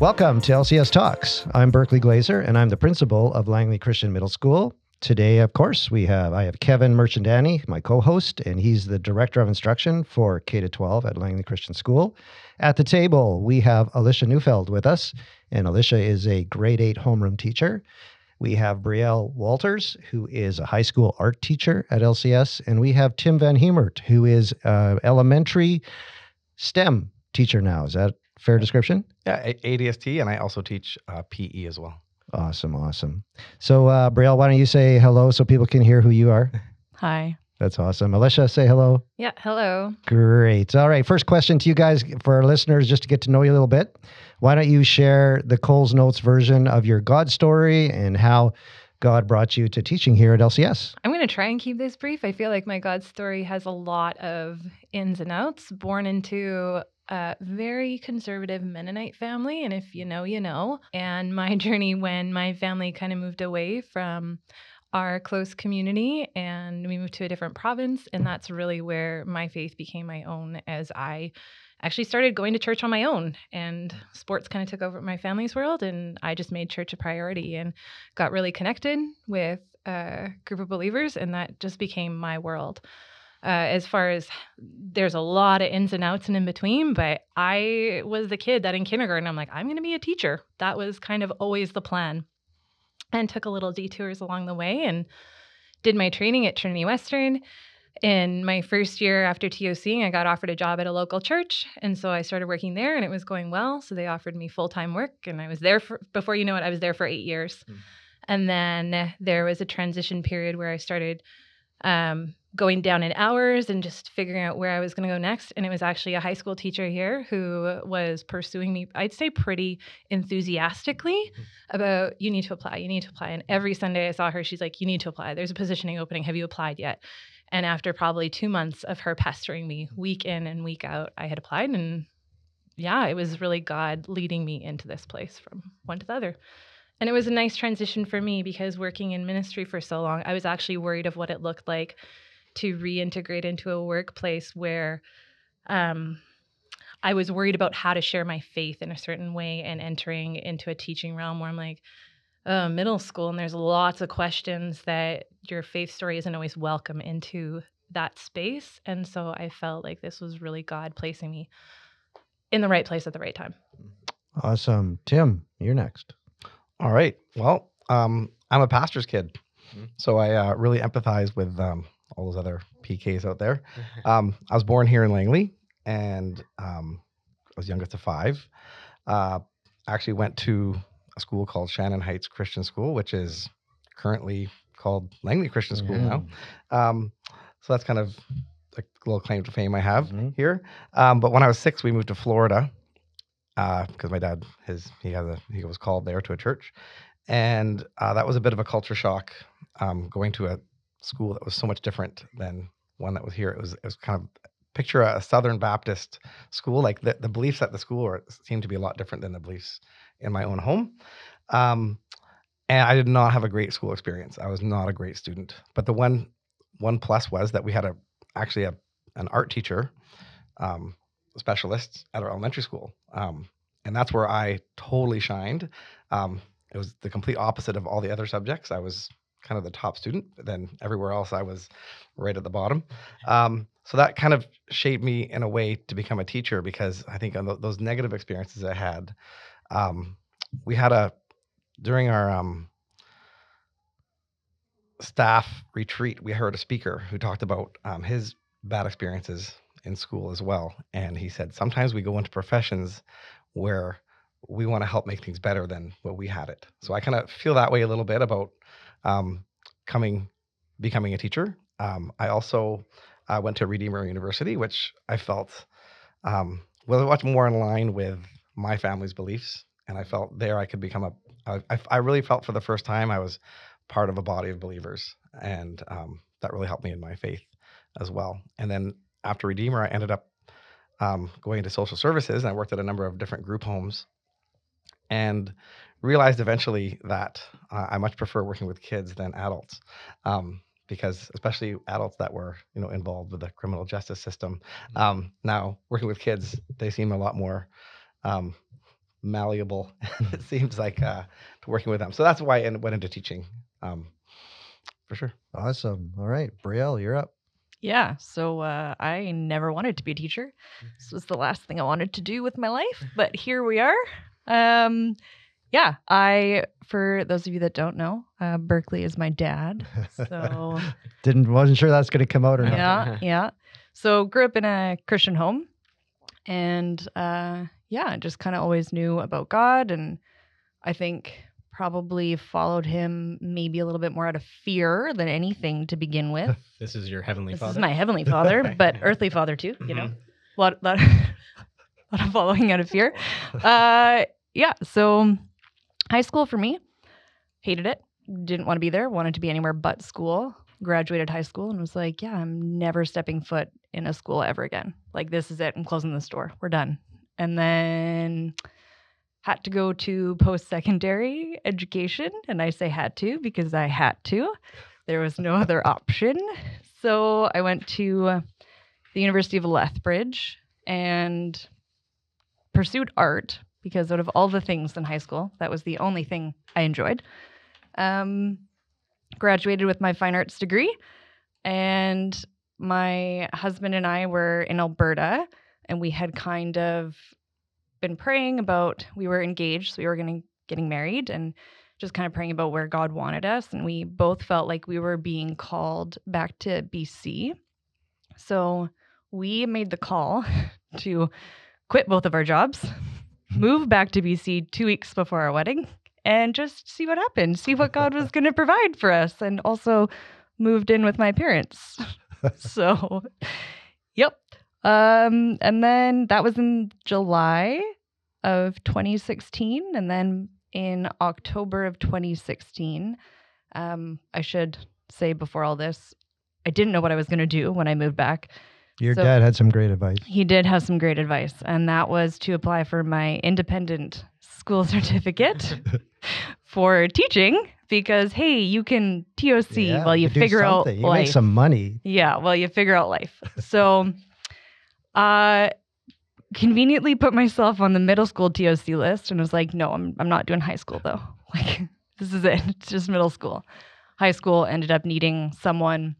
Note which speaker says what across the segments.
Speaker 1: Welcome to LCS Talks. I'm Berkley Glazer, and I'm the principal of Langley Christian Middle School. Today, of course, we have I have Kevin Merchandani, my co-host, and he's the director of instruction for K to 12 at Langley Christian School. At the table, we have Elisha Neufeld with us, and Elisha is a grade eight homeroom teacher. We have Briel Walters, who is a high school art teacher at LCS, and we have Tim Van Hemert, who is uh, elementary STEM teacher now. Is that fair description?
Speaker 2: Yeah, ADST, and I also teach uh, PE as well.
Speaker 1: Awesome, awesome. So, uh, Briel, why don't you say hello so people can hear who you are?
Speaker 3: Hi.
Speaker 1: That's awesome. Elisha, say hello.
Speaker 3: Yeah, hello.
Speaker 1: Great. All right. First question to you guys for our listeners, just to get to know you a little bit. Why don't you share the Coles Notes version of your God story and how God brought you to teaching here at LCS?
Speaker 3: I'm going to try and keep this brief. I feel like my God story has a lot of ins and outs. Born into a very conservative Mennonite family, and if you know, you know. And my journey when my family kind of moved away from our close community and we moved to a different province. And that's really where my faith became my own as I actually started going to church on my own and sports kind of took over my family's world and I just made church a priority and got really connected with a group of believers and that just became my world. Uh, as far as there's a lot of ins and outs and in between, but I was the kid that in kindergarten I'm like, I'm going to be a teacher. That was kind of always the plan and took a little detours along the way and did my training at Trinity Western. In my first year after TOC, I got offered a job at a local church. And so I started working there and it was going well. So they offered me full time work. And I was there for, before you know it, I was there for eight years. Mm. And then there was a transition period where I started um, going down in hours and just figuring out where I was going to go next. And it was actually a high school teacher here who was pursuing me, I'd say pretty enthusiastically mm-hmm. about you need to apply, you need to apply. And every Sunday I saw her, she's like, you need to apply. There's a positioning opening. Have you applied yet? And after probably two months of her pestering me week in and week out, I had applied. And yeah, it was really God leading me into this place from one to the other. And it was a nice transition for me because working in ministry for so long, I was actually worried of what it looked like to reintegrate into a workplace where um, I was worried about how to share my faith in a certain way and entering into a teaching realm where I'm like, uh, middle school, and there's lots of questions that your faith story isn't always welcome into that space. And so I felt like this was really God placing me in the right place at the right time.
Speaker 1: Awesome. Tim, you're next.
Speaker 2: All right. Well, um, I'm a pastor's kid. Mm-hmm. So I uh, really empathize with um, all those other PKs out there. Um, I was born here in Langley, and um, I was youngest of five. Uh, actually went to a school called Shannon Heights Christian School, which is currently called Langley Christian School yeah. now. Um, so that's kind of a little claim to fame I have mm-hmm. here. Um, but when I was six, we moved to Florida because uh, my dad his he has a he was called there to a church, and uh, that was a bit of a culture shock um, going to a school that was so much different than one that was here. It was it was kind of picture a Southern Baptist school. Like the, the beliefs at the school were, seemed to be a lot different than the beliefs in my own home. Um, and I did not have a great school experience. I was not a great student. But the one one plus was that we had a actually a an art teacher um, specialist at our elementary school, um, and that's where I totally shined. Um, it was the complete opposite of all the other subjects. I was kind of the top student, but then everywhere else I was right at the bottom. Um, so that kind of shaped me in a way to become a teacher because I think on the, those negative experiences I had, um, we had a during our um, staff retreat, we heard a speaker who talked about um, his bad experiences in school as well, and he said sometimes we go into professions where we want to help make things better than what we had it. So I kind of feel that way a little bit about um, coming, becoming a teacher. Um, I also uh, went to Redeemer University, which I felt um, was much more in line with my family's beliefs, and I felt there I could become a. I, I really felt for the first time I was part of a body of believers, and um, that really helped me in my faith as well. And then after Redeemer, I ended up um, going into social services, and I worked at a number of different group homes, and realized eventually that uh, I much prefer working with kids than adults. Um, because especially adults that were you know involved with the criminal justice system mm-hmm. um, now working with kids they seem a lot more um, malleable. it seems like uh, to working with them. So that's why I went into teaching, um, for sure.
Speaker 1: Awesome. All right, Briel, you're up.
Speaker 4: Yeah, so uh, I never wanted to be a teacher. This was the last thing I wanted to do with my life, but here we are. Yeah, I, for those of you that don't know, uh, Berkley is my dad. So
Speaker 1: Didn't wasn't sure that's going to come out or not.
Speaker 4: yeah, yeah. So grew up in a Christian home, and uh, yeah, just kind of always knew about God, and I think probably followed him maybe a little bit more out of fear than anything to begin with.
Speaker 5: This is your heavenly
Speaker 4: this
Speaker 5: father.
Speaker 4: is my heavenly father, but earthly father too. You know,
Speaker 5: Mhm.
Speaker 4: lot lot, lot of following out of fear. Uh, yeah. So high school for me, hated it. Didn't want to be there. Wanted to be anywhere but school. Graduated high school and was like, yeah, I'm never stepping foot in a school ever again. Like this is it. I'm closing this door. We're done. And then had to go to post secondary education. And I say had to because I had to. There was no other option. So I went to the University of Lethbridge and pursued art because out of all the things in high school, that was the only thing I enjoyed. Um, graduated with my fine arts degree, and my husband and I were in Alberta, and we had kind of been praying about. We were engaged, so we were to getting married, and just kind of praying about where God wanted us, and we both felt like we were being called back to BC. So we made the call to quit both of our jobs, move back to BC two weeks before our wedding, and just see what happened, see what God was going to provide for us, and also moved in with my parents. so, yep. Um, and then that was in July of 2016, and then in October of 2016, um, I should say before all this, I didn't know what I was going to do when I moved back.
Speaker 1: Your
Speaker 4: So-
Speaker 1: dad had some great advice.
Speaker 4: He did have some great advice, and that was to apply for my independent school certificate for teaching because, hey, you can TOC
Speaker 1: Yeah,
Speaker 4: while you
Speaker 1: do
Speaker 4: figure out.
Speaker 1: You
Speaker 4: life.
Speaker 1: make some money.
Speaker 4: Yeah, well, you figure out life. So, uh, conveniently put myself on the middle school TOC list and was like, no, I'm I'm not doing high school though. Like, this is it. It's just middle school. High school ended up needing someone,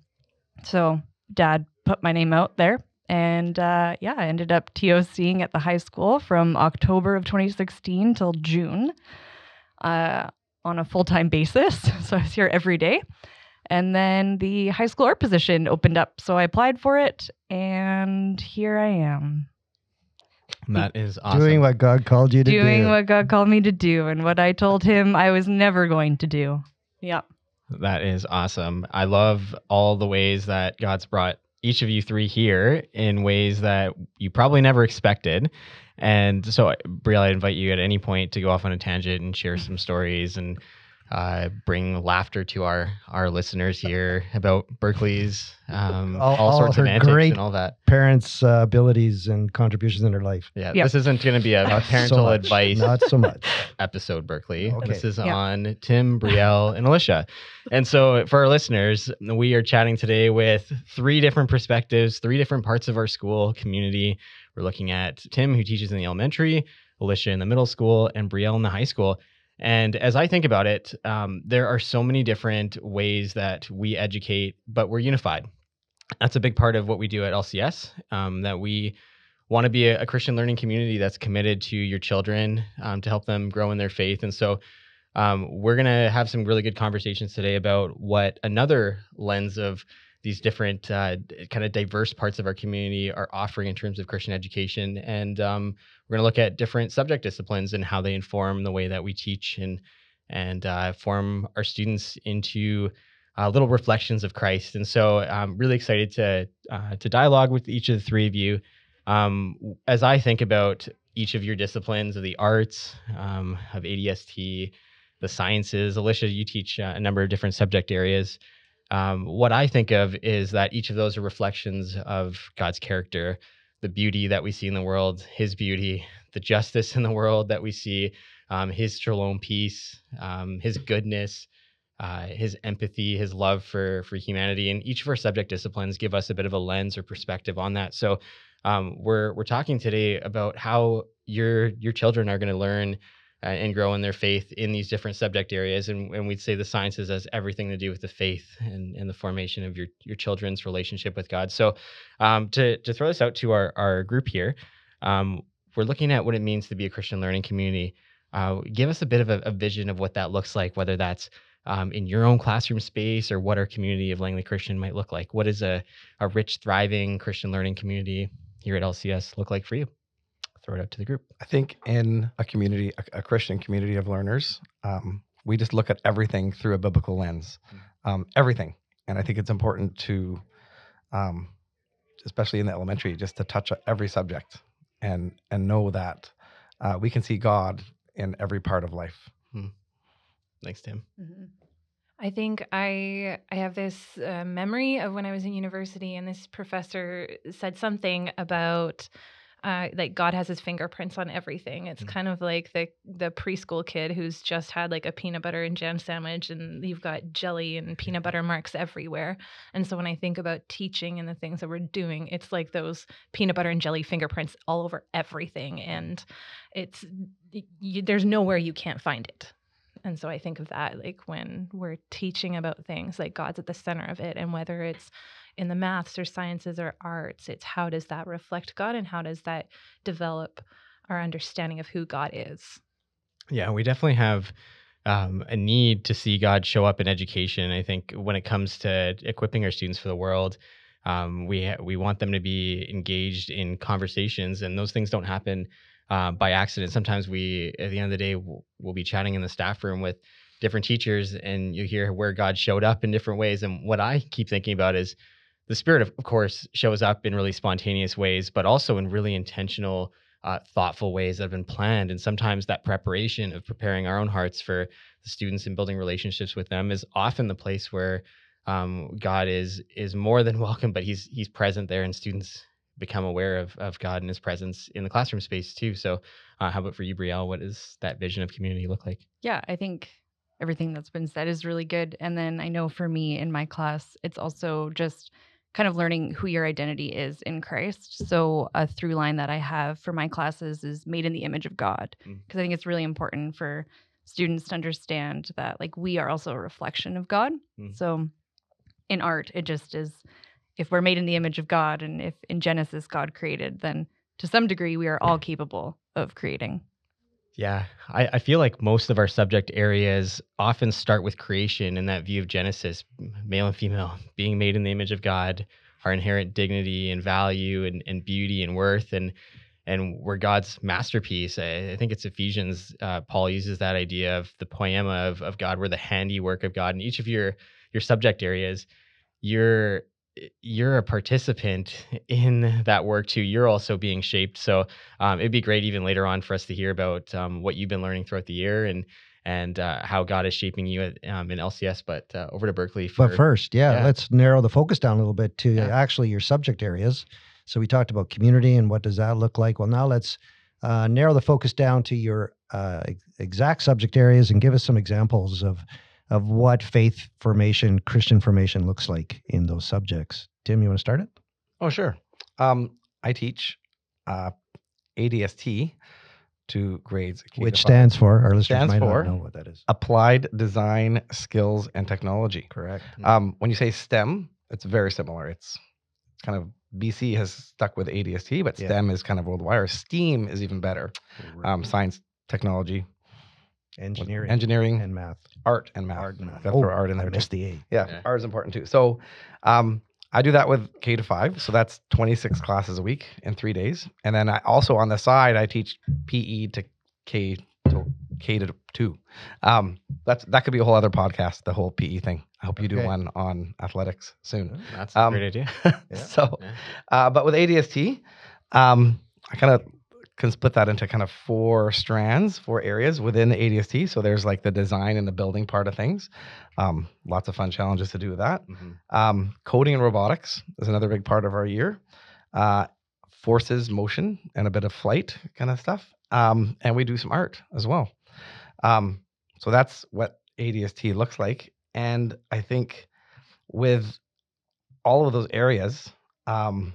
Speaker 4: so dad put my name out there. And uh, yeah, I ended up TOCing at the high school from October of 2016 till June uh, on a full time basis. So I was here every day. And then the high school art position opened up. So I applied for it, and here I am
Speaker 5: That is awesome.
Speaker 1: Doing what God called you to
Speaker 4: doing
Speaker 1: do.
Speaker 4: Doing what God called me to do and what I told him I was never going to do. Yeah.
Speaker 5: That is awesome. I love all the ways that God's brought each of you three here in ways that you probably never expected. And so, Briel, I invite you at any point to go off on a tangent and share some stories and uh, bring laughter to our our listeners here about Berkley's um,
Speaker 1: All-
Speaker 5: all,
Speaker 1: all
Speaker 5: sorts of
Speaker 1: her
Speaker 5: antics
Speaker 1: great-
Speaker 5: and all that.
Speaker 1: Parents' uh, abilities and contributions in her life.
Speaker 5: Yeah,
Speaker 4: Yep.
Speaker 5: this isn't going to be a, a
Speaker 1: Not so
Speaker 5: parental
Speaker 1: much.
Speaker 5: advice
Speaker 1: Not so much.
Speaker 5: episode, Berkley.
Speaker 1: Okay.
Speaker 5: This is
Speaker 4: Yeah.
Speaker 5: on Tim, Briel, and Elisha. And so, for our listeners, we are chatting today with three different perspectives, three different parts of our school community. We're looking at Tim, who teaches in the elementary, Elisha in the middle school, and Briel in the high school. And as I think about it, um, there are so many different ways that we educate, but we're unified. That's a big part of what we do at LCS, um, that we want to be a, a Christian learning community that's committed to your children um, to help them grow in their faith. And so um, we're going to have some really good conversations today about what another lens of these different uh, kind of diverse parts of our community are offering in terms of Christian education. And um, we're going to look at different subject disciplines and how they inform the way that we teach and and uh, form our students into uh, little reflections of Christ. And so I'm really excited to uh, to dialogue with each of the three of you um, as I think about each of your disciplines of the arts, um, of ADST, the sciences, Elisha, you teach uh, a number of different subject areas. Um, what I think of is that each of those are reflections of God's character, the beauty that we see in the world, His beauty, the justice in the world that we see, um, His shalom peace, um, His goodness, uh, His empathy, His love for for humanity, and each of our subject disciplines give us a bit of a lens or perspective on that. So um, we're we're talking today about how your your children are going to learn uh, and grow in their faith in these different subject areas. And, and we'd say the sciences has everything to do with the faith and, and the formation of your, your children's relationship with God. So um, to, to throw this out to our, our group here, um, we're looking at what it means to be a Christian learning community. Uh, give us a bit of a, a, vision of what that looks like, whether that's um, in your own classroom space or what our community of Langley Christian might look like. What does a, a rich, thriving Christian learning community here at LCS look like for you? Throw it out to the group.
Speaker 2: I think in a community, a, a Christian community of learners, um, we just look at everything through a biblical lens, hmm. um, everything. And I think it's important to, um, especially in the elementary, just to touch every subject and and know that uh, we can see God in every part of life. Hmm.
Speaker 5: Thanks, Tim. Mm-hmm.
Speaker 3: I think I I have this uh, memory of when I was in university, and this professor said something about uh, like God has his fingerprints on everything. It's mm-hmm. kind of like the the preschool kid who's just had like a peanut butter and jam sandwich, and you've got jelly and peanut butter marks everywhere. And so when I think about teaching and the things that we're doing, it's like those peanut butter and jelly fingerprints all over everything, and it's you, there's nowhere you can't find it. And so I think of that like when we're teaching about things, like God's at the center of it, and whether it's in the maths or sciences or arts. It's how does that reflect God and how does that develop our understanding of who God is?
Speaker 5: Yeah, we definitely have um, a need to see God show up in education. I think when it comes to equipping our students for the world, um, we ha- we want them to be engaged in conversations, and those things don't happen uh, by accident. Sometimes we, at the end of the day, we'll, we'll be chatting in the staff room with different teachers, and you hear where God showed up in different ways. And what I keep thinking about is the spirit of, of course shows up in really spontaneous ways but also in really intentional uh, thoughtful ways that have been planned. And sometimes that preparation of preparing our own hearts for the students and building relationships with them is often the place where um, god is is more than welcome but he's he's present there and students become aware of, of god and his presence in the classroom space too. So uh, how about for you Briel? What does that vision of community look like?
Speaker 4: Yeah i think everything that's been said is really good. And then i know for me in my class it's also just kind of learning who your identity is in Christ. So a through line that I have for my classes is made in the image of God because mm. I think it's really important for students to understand that like we are also a reflection of God. Mm. So in art it just is if we're made in the image of God and if in Genesis God created then to some degree we are all capable of creating.
Speaker 5: Yeah, I, I, feel like most of our subject areas often start with creation and that view of Genesis, male and female, being made in the image of God, our inherent dignity and value and, and beauty and worth, and and we're God's masterpiece. I, I think it's Ephesians. Uh, Paul uses that idea of the poiema of, of God. We're the handiwork of God. And each of your your subject areas, you're you're a participant in that work too. You're also being shaped. So um, it'd be great even later on for us to hear about um, what you've been learning throughout the year and and uh, how God is shaping you at, um, in LCS. But uh, over to Berkley.
Speaker 1: For, but first, yeah, yeah, let's narrow the focus down a little bit to yeah. actually your subject areas. So we talked about community and what does that look like. Well, now let's uh, narrow the focus down to your uh, exact subject areas and give us some examples of of what faith formation, Christian formation looks like in those subjects. Tim, you want to start it?
Speaker 2: Oh, sure. Um, I teach uh, ADST to grades,
Speaker 1: which stands for our listeners stands might for not know what that is.
Speaker 2: Applied Design Skills and Technology.
Speaker 1: Correct.
Speaker 2: Um, when you say STEM, it's very similar. It's kind of BC has stuck with ADST, but STEM yeah. is kind of worldwide. Or STEAM is even better. Um, science, technology,
Speaker 1: engineering,
Speaker 2: engineering,
Speaker 1: and math,
Speaker 2: art and math. Art and math.
Speaker 1: Got oh, art in there. I missed the A.
Speaker 2: Yeah, yeah, art is important too. So, um, I do that with K to five. So that's 26 classes a week in three days. And then I also on the side, I teach PE to K to K to two. Um, that's that could be a whole other podcast, the whole PE thing. I hope you okay. do one on athletics soon.
Speaker 5: That's a um, great idea.
Speaker 2: yeah. So, uh, but with ADST, um, I kind of can split that into kind of four strands, four areas within the ADST. So there's like the design and the building part of things. Um, lots of fun challenges to do with that. Mm-hmm. Um, coding and robotics is another big part of our year. Uh, forces, motion, and a bit of flight kind of stuff. Um, and we do some art as well. Um, so that's what ADST looks like. And I think with all of those areas, um,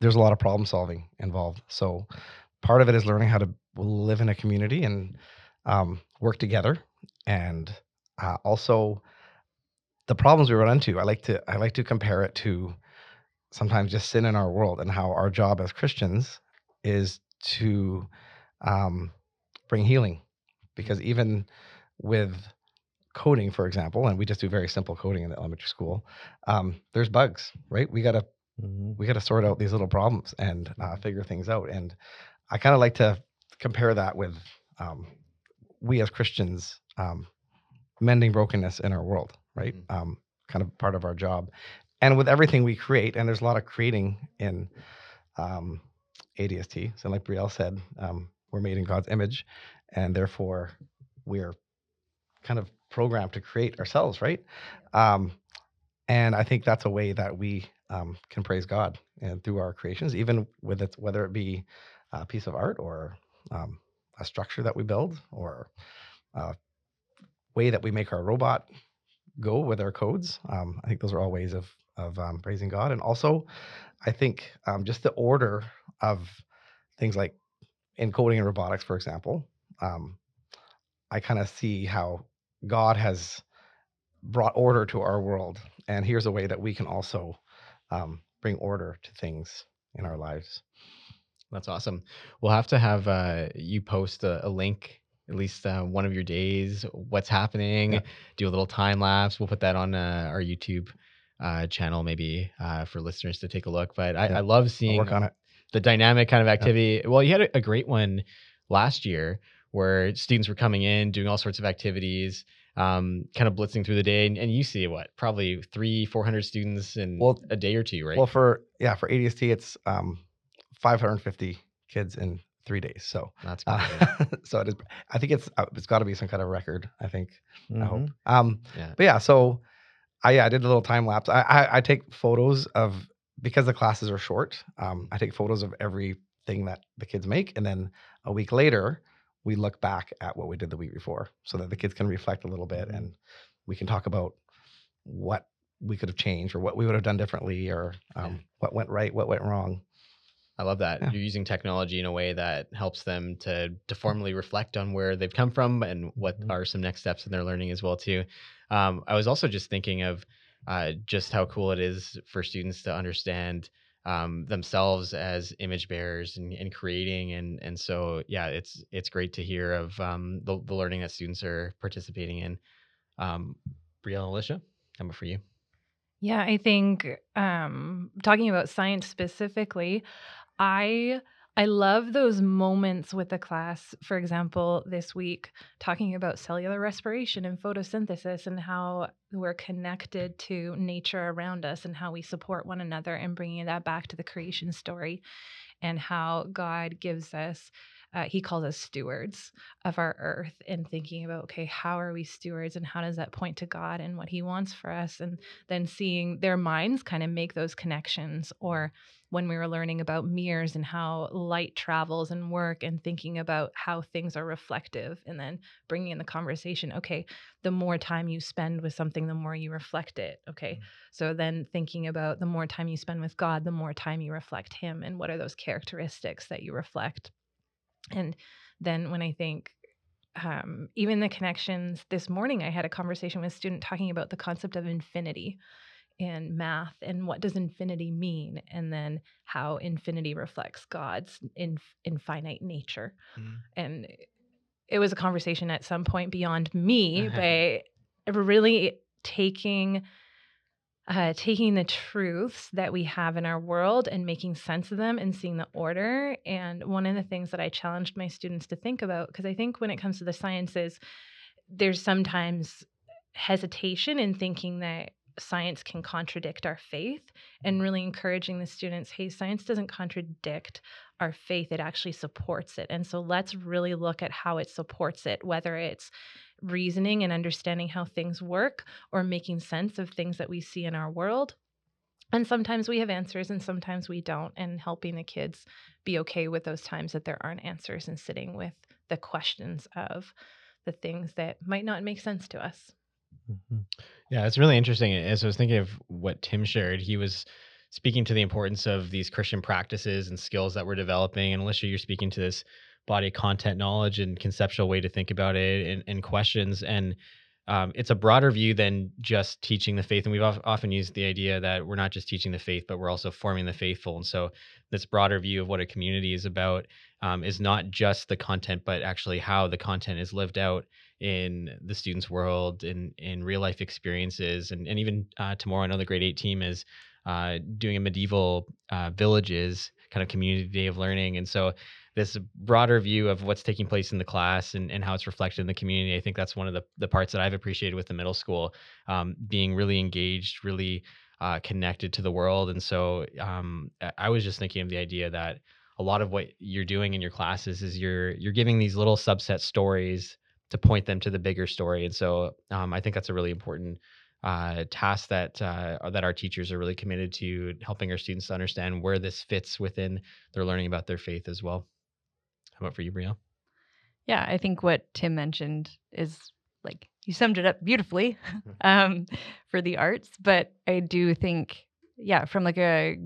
Speaker 2: there's a lot of problem solving involved. So part of it is learning how to live in a community and um, work together, and uh, also the problems we run into. I like to I like to compare it to sometimes just sin in our world and how our job as Christians is to um, bring healing, because even with coding, for example, and we just do very simple coding in the elementary school. Um, there's bugs, right? We gotta
Speaker 1: Mhm.
Speaker 2: we gotta sort out these little problems and uh, figure things out. And I kind of like to compare that with um, we as Christians um, mending brokenness in our world, right?
Speaker 5: Mhm.
Speaker 2: Um, kind of part of our job, and with everything we create, and there's a lot of creating in um, ADST. So, like Briel said, um, we're made in God's image, and therefore we're kind of programmed to create ourselves, right? Um, and I think that's a way that we um, can praise God and through our creations, even with it, whether it be a piece of art or um, a structure that we build or a way that we make our robot go with our codes. Um, I think those are all ways of of um, praising God, and also I think um, just the order of things like in coding and robotics, for example. Um, I kind of see how God has brought order to our world, and here's a way that we can also um, bring order to things in our lives.
Speaker 5: That's awesome. We'll have to have uh, you post a, a link, at least uh, one of your days, what's happening,
Speaker 2: Yeah.
Speaker 5: do a little time lapse. We'll put that on uh, our YouTube uh, channel, maybe uh, for listeners to take a look. But I,
Speaker 2: Yeah.
Speaker 5: I love seeing
Speaker 2: work on it.
Speaker 5: the dynamic kind of activity. Well, you had a, a great one last year where students were coming in, doing all sorts of activities, um, kind of blitzing through the day. And, and you see what, probably three, 400 students in
Speaker 2: Well-
Speaker 5: a day or two, right?
Speaker 2: Well, for yeah, for ADST, it's um, 550 kids in three days. So,
Speaker 5: That's
Speaker 2: uh, so it is. I think it's uh, it's got to be some kind of record. I think. I hope.
Speaker 1: Mhm.
Speaker 2: Um,
Speaker 5: Yeah.
Speaker 2: But yeah, so I yeah, I did a little time lapse. I, I I take photos of because the classes are short. Um, I take photos of everything that the kids make, and then a week later, we look back at what we did the week before, so that the kids can reflect a little bit,
Speaker 1: Mhm.
Speaker 2: and we can talk about what we could have changed or what we would have done differently, or um, what went right, what went wrong.
Speaker 5: I love that.
Speaker 2: Yeah.
Speaker 5: You're using technology in a way that helps them to to formally reflect on where they've come from and what
Speaker 1: Mhm.
Speaker 5: are some next steps in their learning as well too. Um, I was also just thinking of uh, just how cool it is for students to understand um, themselves as image bearers and, and creating and and so yeah, it's it's great to hear of um, the the learning that students are participating in. Um, Briel and Elisha, number for you?
Speaker 3: Yeah, I think um, talking about science specifically, I I love those moments with the class. For example, this week talking about cellular respiration and photosynthesis and how we're connected to nature around us and how we support one another and bringing that back to the creation story and how God gives us. Uh, he calls us stewards of our earth and thinking about okay how are we stewards and how does that point to god and what he wants for us? And then seeing their minds kind of make those connections or when we were learning about mirrors and how light travels and work and thinking about how things are reflective and then bringing in the conversation okay the more time you spend with something the more you reflect it. Okay so then thinking about the more time you spend with god the more time you reflect him and what are those characteristics that you reflect and then when i think um, even the connections this morning i had a conversation with a student talking about the concept of infinity and math and what does infinity mean and then how infinity reflects god's inf- infinite nature
Speaker 5: Mhm.
Speaker 3: and it was a conversation at some point beyond me but really taking uh, taking the truths that we have in our world and making sense of them and seeing the order. And one of the things that I challenged my students to think about, because I think when it comes to the sciences, there's sometimes hesitation in thinking that science can contradict our faith and mm. really encouraging the students hey science doesn't contradict our faith it actually supports it. And so let's really look at how it supports it whether it's reasoning and understanding how things work or making sense of things that we see in our world. And sometimes we have answers and sometimes we don't and helping the kids be okay with those times that there aren't answers and sitting with the questions of the things that might not make sense to us
Speaker 1: Mhm.
Speaker 5: Yeah, it's really interesting. As I was thinking of what Tim shared, he was speaking to the importance of these Christian practices and skills that we're developing. And Elisha, you're speaking to this body of content knowledge and conceptual way to think about it and, and questions. And um, it's a broader view than just teaching the faith. And we've often used the idea that we're not just teaching the faith, but we're also forming the faithful. And so, this broader view of what a community is about um, is not just the content, but actually how the content is lived out in the students' world, in in real life experiences, and and even uh, tomorrow, I know the grade eight team is uh, doing a medieval uh, villages kind of community day of learning, and so this broader view of what's taking place in the class and, and how it's reflected in the community. I think that's one of the, the parts that I've appreciated with the middle school, um, being really engaged, really uh, connected to the world. And so um, I was just thinking of the idea that a lot of what you're doing in your classes is you're you're giving these little subset stories to point them to the bigger story. And so um, I think that's a really important uh, task that uh, that our teachers are really committed to helping our students to understand where this fits within their learning about their faith as well. How about for you, Briel?
Speaker 4: Yeah, I think what Tim mentioned is like you summed it up beautifully um, for the arts, but I do think, yeah, from like a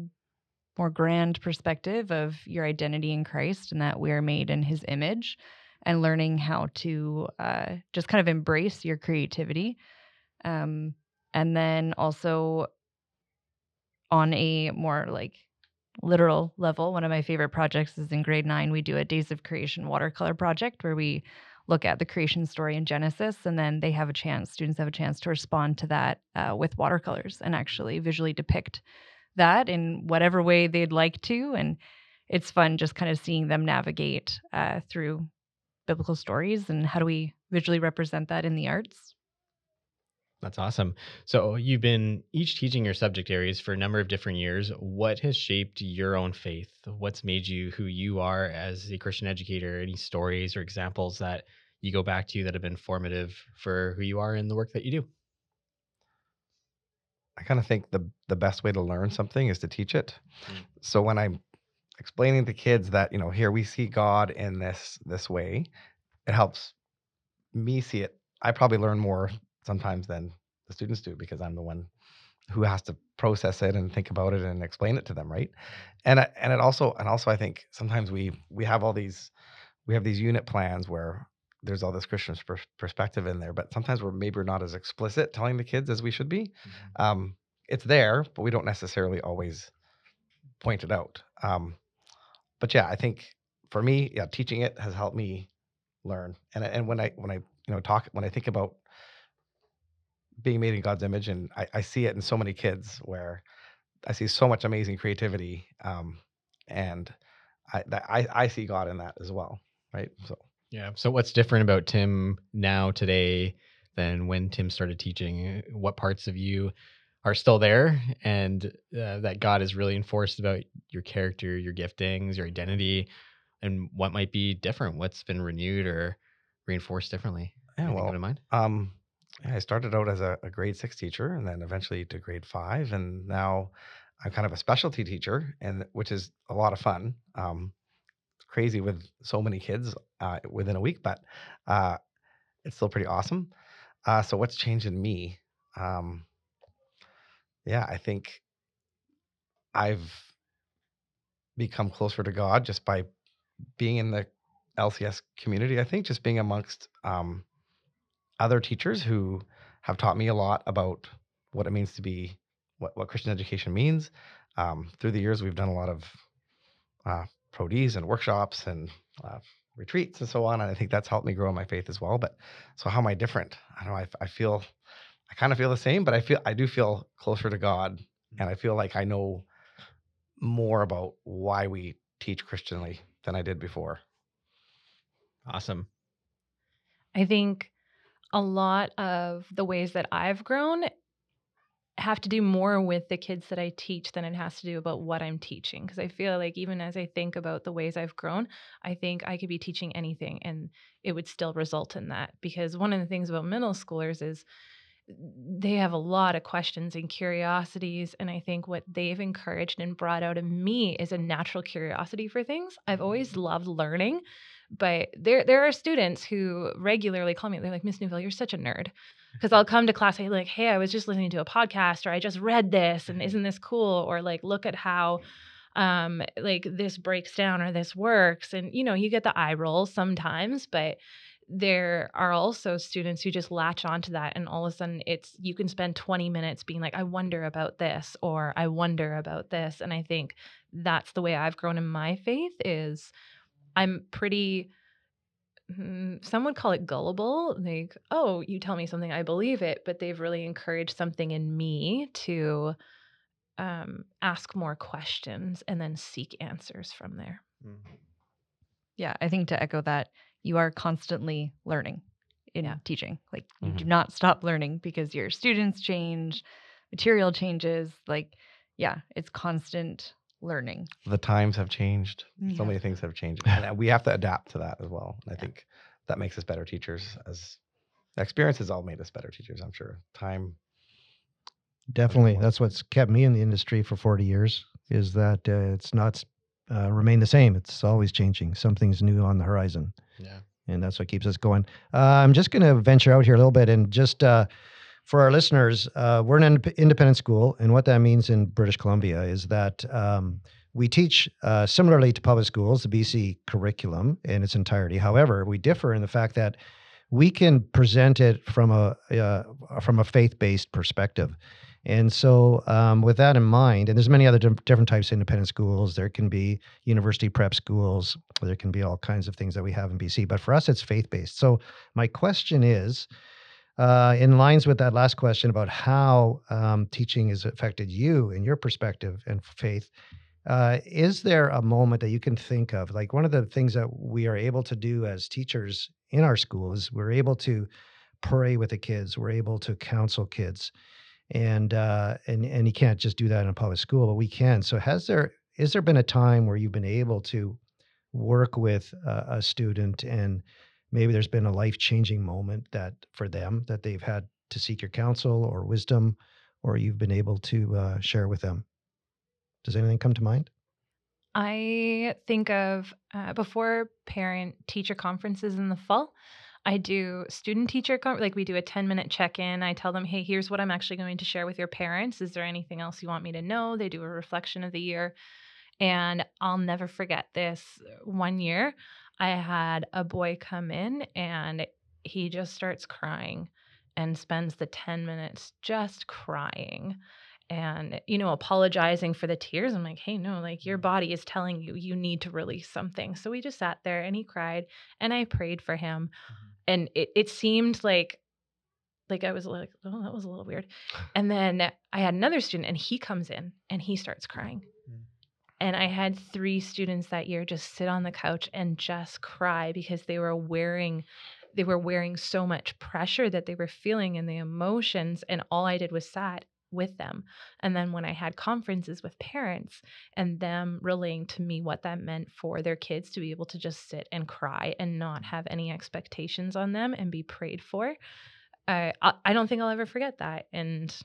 Speaker 4: more grand perspective of your identity in Christ and that we are made in His image, and learning how to uh, just kind of embrace your creativity, um, and then also on a more like literal level, one of my favorite projects is in grade nine. We do a Days of Creation watercolor project where we look at the creation story in Genesis, and then they have a chance, students have a chance to respond to that uh, with watercolors and actually visually depict that in whatever way they'd like to. And it's fun just kind of seeing them navigate uh, through biblical stories and how do we visually represent that in the arts.
Speaker 5: That's awesome. So you've been each teaching your subject areas for a number of different years. What has shaped your own faith? What's made you who you are as a Christian educator? Any stories or examples that you go back to that have been formative for who you are in the work that you do?
Speaker 2: I kind of think the the best way to learn something is to teach it. Mm. So when I'm explaining to kids that, you know, here we see God in this this way, it helps me see it. I probably learn more sometimes than the students do because I'm the one who has to process it and think about it and explain it to them, right? And and it also and also I think sometimes we we have all these we have these unit plans where there's all this Christian perspective in there, but sometimes we're maybe we're not as explicit telling the kids as we should be. Mm-hmm. Um, it's there, but we don't necessarily always point it out. Um, but yeah, I think for me, yeah, teaching it has helped me learn. And and when I when I you know talk when I think about being made in God's image, and I, I see it in so many kids where I see so much amazing creativity, um, and I, that, I I see God in that as well, right? So
Speaker 5: yeah. So what's different about Tim now today than when Tim started teaching? What parts of you are still there, and uh, that God has really enforced about your character, your giftings, your identity, and what might be different? What's been renewed or reinforced differently?
Speaker 2: Yeah, Anything well, in mind? Um, I started out as a, a grade six teacher and then eventually to grade five. And now I'm kind of a specialty teacher, and which is a lot of fun. Um, crazy with so many kids uh, within a week, but uh, it's still pretty awesome. Uh, so, what's changed in me? Um, yeah, I think I've become closer to God just by being in the LCS community. I think just being amongst um, other teachers who have taught me a lot about what it means to be what, what Christian education means. Um, through the years, we've done a lot of uh, ProDs and workshops and uh, retreats and so on. And I think that's helped me grow in my faith as well. But so how am I different? I don't know. I, I feel, I kind of feel the same, but I feel, I do feel closer to God. And I feel like I know more about why we teach Christianly than I did before.
Speaker 5: Awesome.
Speaker 3: I think a lot of the ways that I've grown have to do more with the kids that I teach than it has to do about what I'm teaching. Because I feel like even as I think about the ways I've grown, I think I could be teaching anything and it would still result in that. Because one of the things about middle schoolers is they have a lot of questions and curiosities. And I think what they've encouraged and brought out in me is a natural curiosity for things. I've always mm-hmm. loved learning. But there there are students who regularly call me. They're like, Miss Neufeld, you're such a nerd. Because I'll come to class and like, hey, I was just listening to a podcast or I just read this and isn't this cool? Or like, look at how um like this breaks down or this works. And you know, you get the eye roll sometimes, but there are also students who just latch onto that and all of a sudden it's you can spend 20 minutes being like i wonder about this or i wonder about this and i think that's the way i've grown in my faith is i'm pretty some would call it gullible like oh you tell me something i believe it but they've really encouraged something in me to um, ask more questions and then seek answers from there
Speaker 4: Yeah, I think to echo that, you are constantly learning in
Speaker 3: Yeah.
Speaker 4: teaching. Like you do
Speaker 2: Mhm.
Speaker 4: not stop learning because your students change, material changes. Like, yeah, it's constant learning.
Speaker 2: The times have changed. So many things have changed, and uh, we have to adapt to that as well. And I think that makes us better teachers. As experience has all made us better teachers. I'm sure. Time.
Speaker 1: Definitely. That's what's kept me in the industry for 40 years is that uh, it's not uh, remain the same. It's always changing. Something's new on the horizon.
Speaker 5: Yeah.
Speaker 1: And that's what keeps us going. Uh, I'm just going to venture out here a little bit and just uh, for our listeners, uh, we're an indep- independent school. And what that means in British Columbia is that um, we teach uh, similarly to public schools, the BC curriculum in its entirety. However, we differ in the fact that we can present it from a uh, from a faith-based perspective. And so, um, with that in mind, and there's many other diff- different types of independent schools. There can be university prep schools. There can be all kinds of things that we have in BC. But for us, it's faith-based. So, my question is, uh, in lines with that last question about how um, teaching has affected you in your perspective and faith. Uh, is there a moment that you can think of? Like one of the things that we are able to do as teachers in our school is we're able to pray with the kids. We're able to counsel kids, and uh, and and you can't just do that in a public school, but we can. So has there is there been a time where you've been able to work with a student and maybe there's been a life changing moment that for them that they've had to seek your counsel or wisdom, or you've been able to uh, share with them? Does anything come to mind?
Speaker 3: I think of uh, before parent teacher conferences in the fall. I do student teacher con- like we do a 10 minute check in. I tell them, "Hey, here's what I'm actually going to share with your parents. Is there anything else you want me to know?" They do a reflection of the year. And I'll never forget this one year. I had a boy come in and he just starts crying and spends the 10 minutes just crying and you know apologizing for the tears. I'm like hey no like your mm. body is telling you you need to release something. So we just sat there and he cried and i prayed for him mm-hmm. and it, it seemed like like i was like oh that was a little weird. And then i had another student and he comes in and he starts crying and i had three students that year just sit on the couch and just cry because they were wearing they were wearing so much pressure that they were feeling and the emotions and all i did was sat with them. And then when I had conferences with parents and them relaying to me what that meant for their kids to be able to just sit and cry and not have any expectations on them and be prayed for, I I don't think I'll ever forget that. And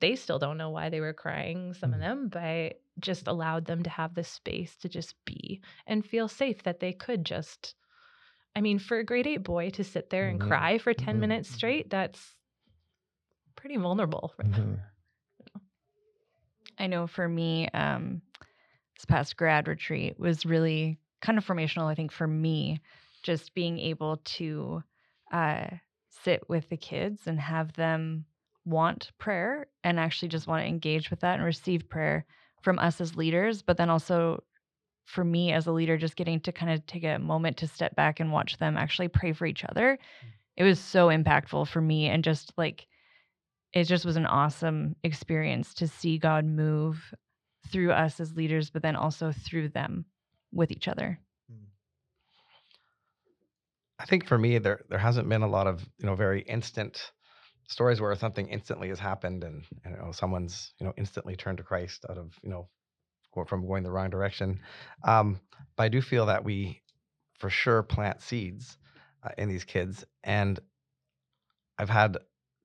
Speaker 3: they still don't know why they were crying, some of
Speaker 1: Mhm.
Speaker 3: them, but just allowed them to have the space to just be and feel safe that they could just. I mean, for a grade eight boy to sit there and
Speaker 1: Mhm.
Speaker 3: cry for 10
Speaker 1: Mhm.
Speaker 3: minutes straight, that's pretty vulnerable.
Speaker 1: Mhm.
Speaker 4: I know for me, um, this past grad retreat was really kind of formational, I think, for me, just being able to uh, sit with the kids and have them want prayer and actually just want to engage with that and receive prayer from us as leaders, but then also for me as a leader, just getting to kind of take a moment to step back and watch them actually pray for each other. Mm. It was so impactful for me and just like it just was an awesome experience to see God move through us as leaders, but then also through them with each other. Mm.
Speaker 2: I think for me, there there hasn't been a lot of you know very instant stories where something instantly has happened and, and you know someone's you know instantly turned to Christ out of you know from going the wrong direction. Um, but I do feel that we for sure plant seeds uh, in these kids, and I've had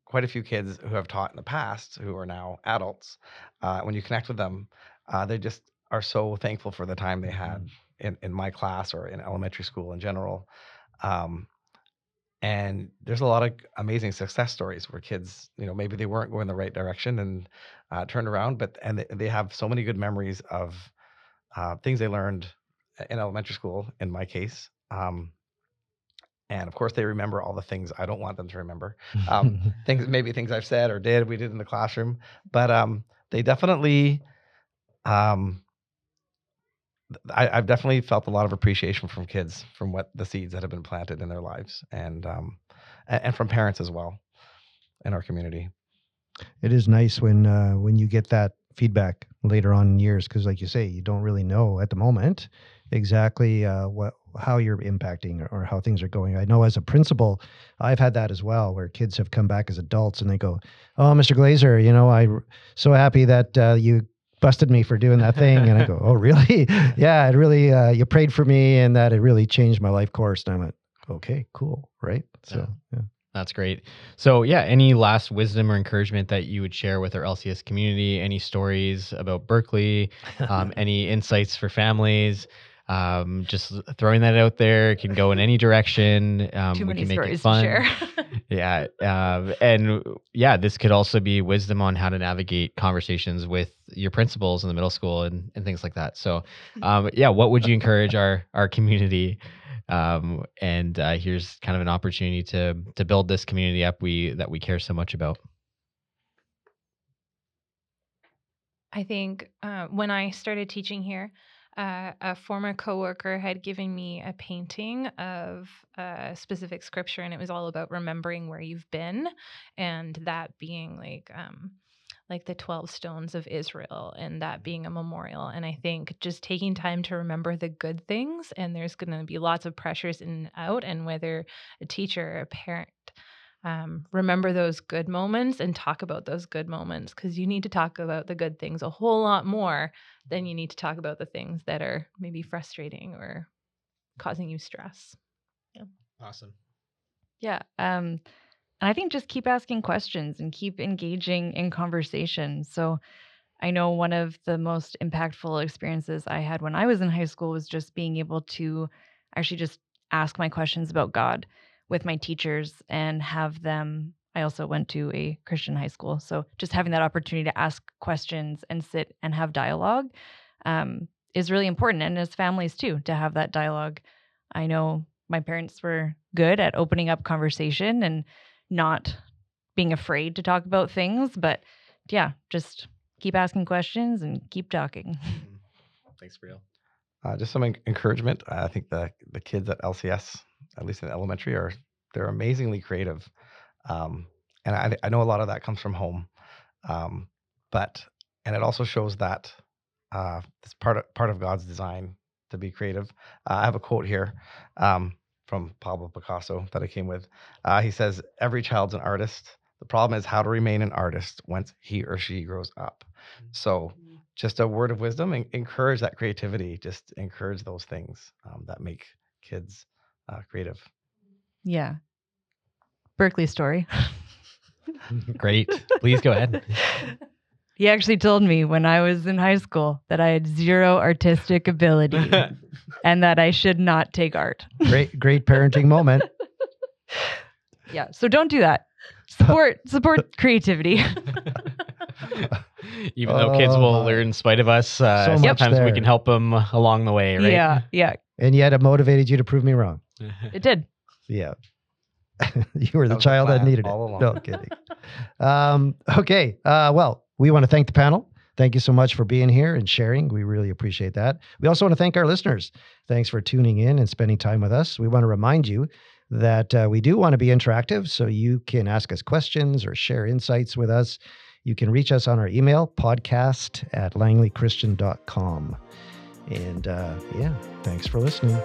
Speaker 2: quite a few kids who have taught in the past who are now adults. Uh, when you connect with them, uh, they just are so thankful for the time they had in, in my class or in elementary school in general. Um, and there's a lot of amazing success stories where kids, you know, maybe they weren't going the right direction and uh, turned around, but and they, they have so many good memories of uh, things they learned in elementary school. In my case, um, and of course they remember all the things I don't want them to remember. Um, things maybe things I've said or did we did in the classroom, but um, they definitely. Um, I, have definitely felt a lot of appreciation from kids from what the seeds that have been planted in their lives, and um, and, from parents as well in our community.
Speaker 1: It is nice when uh, when you get that feedback later on in years because, like you say, you don't really know at the moment exactly uh, what how you're impacting or, or, how things are going. I know as a principal, I've had that as well, where kids have come back as adults and they go, "Oh, Mr. Glazer, you know, I'm so happy that uh, you busted me for doing that thing," and I go, "Oh, really? yeah, it really uh, you prayed for me, and that it really changed my life course." And I went, "Okay, cool, right?" So, yeah. yeah.
Speaker 5: That's great. So, yeah, any last wisdom or encouragement that you would share with our LCS community? Any stories about Berkley? Um, any insights for families? Um, just throwing that out there it can go in any direction. Um,
Speaker 4: Too
Speaker 5: we
Speaker 4: many
Speaker 5: can make
Speaker 4: stories
Speaker 5: it fun.
Speaker 4: to share.
Speaker 5: yeah, uh, and yeah, this could also be wisdom on how to navigate conversations with your principals in the middle school and, and things like that. So, um, yeah, what would you encourage our our community um, and uh, here's kind of an opportunity to to build this community up we that we care so much about.
Speaker 3: I think uh, when I started teaching here, uh, a former coworker had given me a painting of a specific scripture, and it was all about remembering where you've been, and that being like um, like the 12 stones of Israel and that being a memorial. And I think just taking time to remember the good things, and there's going to be lots of pressures in and out, and whether a teacher or a parent. Um, remember those good moments and talk about those good moments because you need to talk about the good things a whole lot more than you need to talk about the things that are maybe frustrating or causing you stress.
Speaker 5: Yeah. Awesome.
Speaker 4: Yeah. Um, and I think just keep asking questions and keep engaging in conversation. So I know one of the most impactful experiences I had when I was in high school was just being able to actually just ask my questions about God with my teachers and have them. I also went to a Christian high school. So just having that opportunity to ask questions and sit and have dialogue um, is really important. And as families, too, to have that dialogue. I know my parents were good at opening up conversation and not being afraid to talk about things, but yeah, just keep asking questions and keep talking.
Speaker 5: Mm-hmm. Thanks, Briel.
Speaker 2: Uh, just some encouragement. I think the the kids at LCS, at least in elementary, are they're amazingly creative, um, and I, I know a lot of that comes from home, um, but and it also shows that uh, it's part of part of God's design to be creative. Uh, I have a quote here. Um, from Pablo Picasso that I came with. Uh, he says, Every child's an artist. The problem is how to remain an artist once he or she grows up. Mm-hmm. So, just a word of wisdom and encourage that creativity. Just encourage those things um, that make kids uh, creative.
Speaker 4: Yeah. Berkley story.
Speaker 5: Great. Please go ahead.
Speaker 4: He actually told me when I was in high school that I had zero artistic ability and that I should not take art.
Speaker 1: Great, great parenting moment.
Speaker 4: Yeah. So don't do that. Support support creativity.
Speaker 5: Even though kids will
Speaker 1: Oh,
Speaker 5: learn in spite of us, uh,
Speaker 1: So much
Speaker 5: sometimes we
Speaker 1: there.
Speaker 5: can help them along the way, right?
Speaker 4: Yeah. Yeah.
Speaker 1: And yet it motivated you to prove me wrong.
Speaker 4: It did.
Speaker 1: Yeah. you were the
Speaker 2: That the
Speaker 1: child that
Speaker 2: plan
Speaker 1: needed it.
Speaker 2: along.
Speaker 1: No kidding. um, okay. Uh, well, we want to thank the panel. Thank you so much for being here and sharing. We really appreciate that. We also want to thank our listeners. Thanks for tuning in and spending time with us. We want to remind you that uh, we do want to be interactive, so you can ask us questions or share insights with us. You can reach us on our email, podcast at langleychristian.com. And uh, yeah, thanks for listening.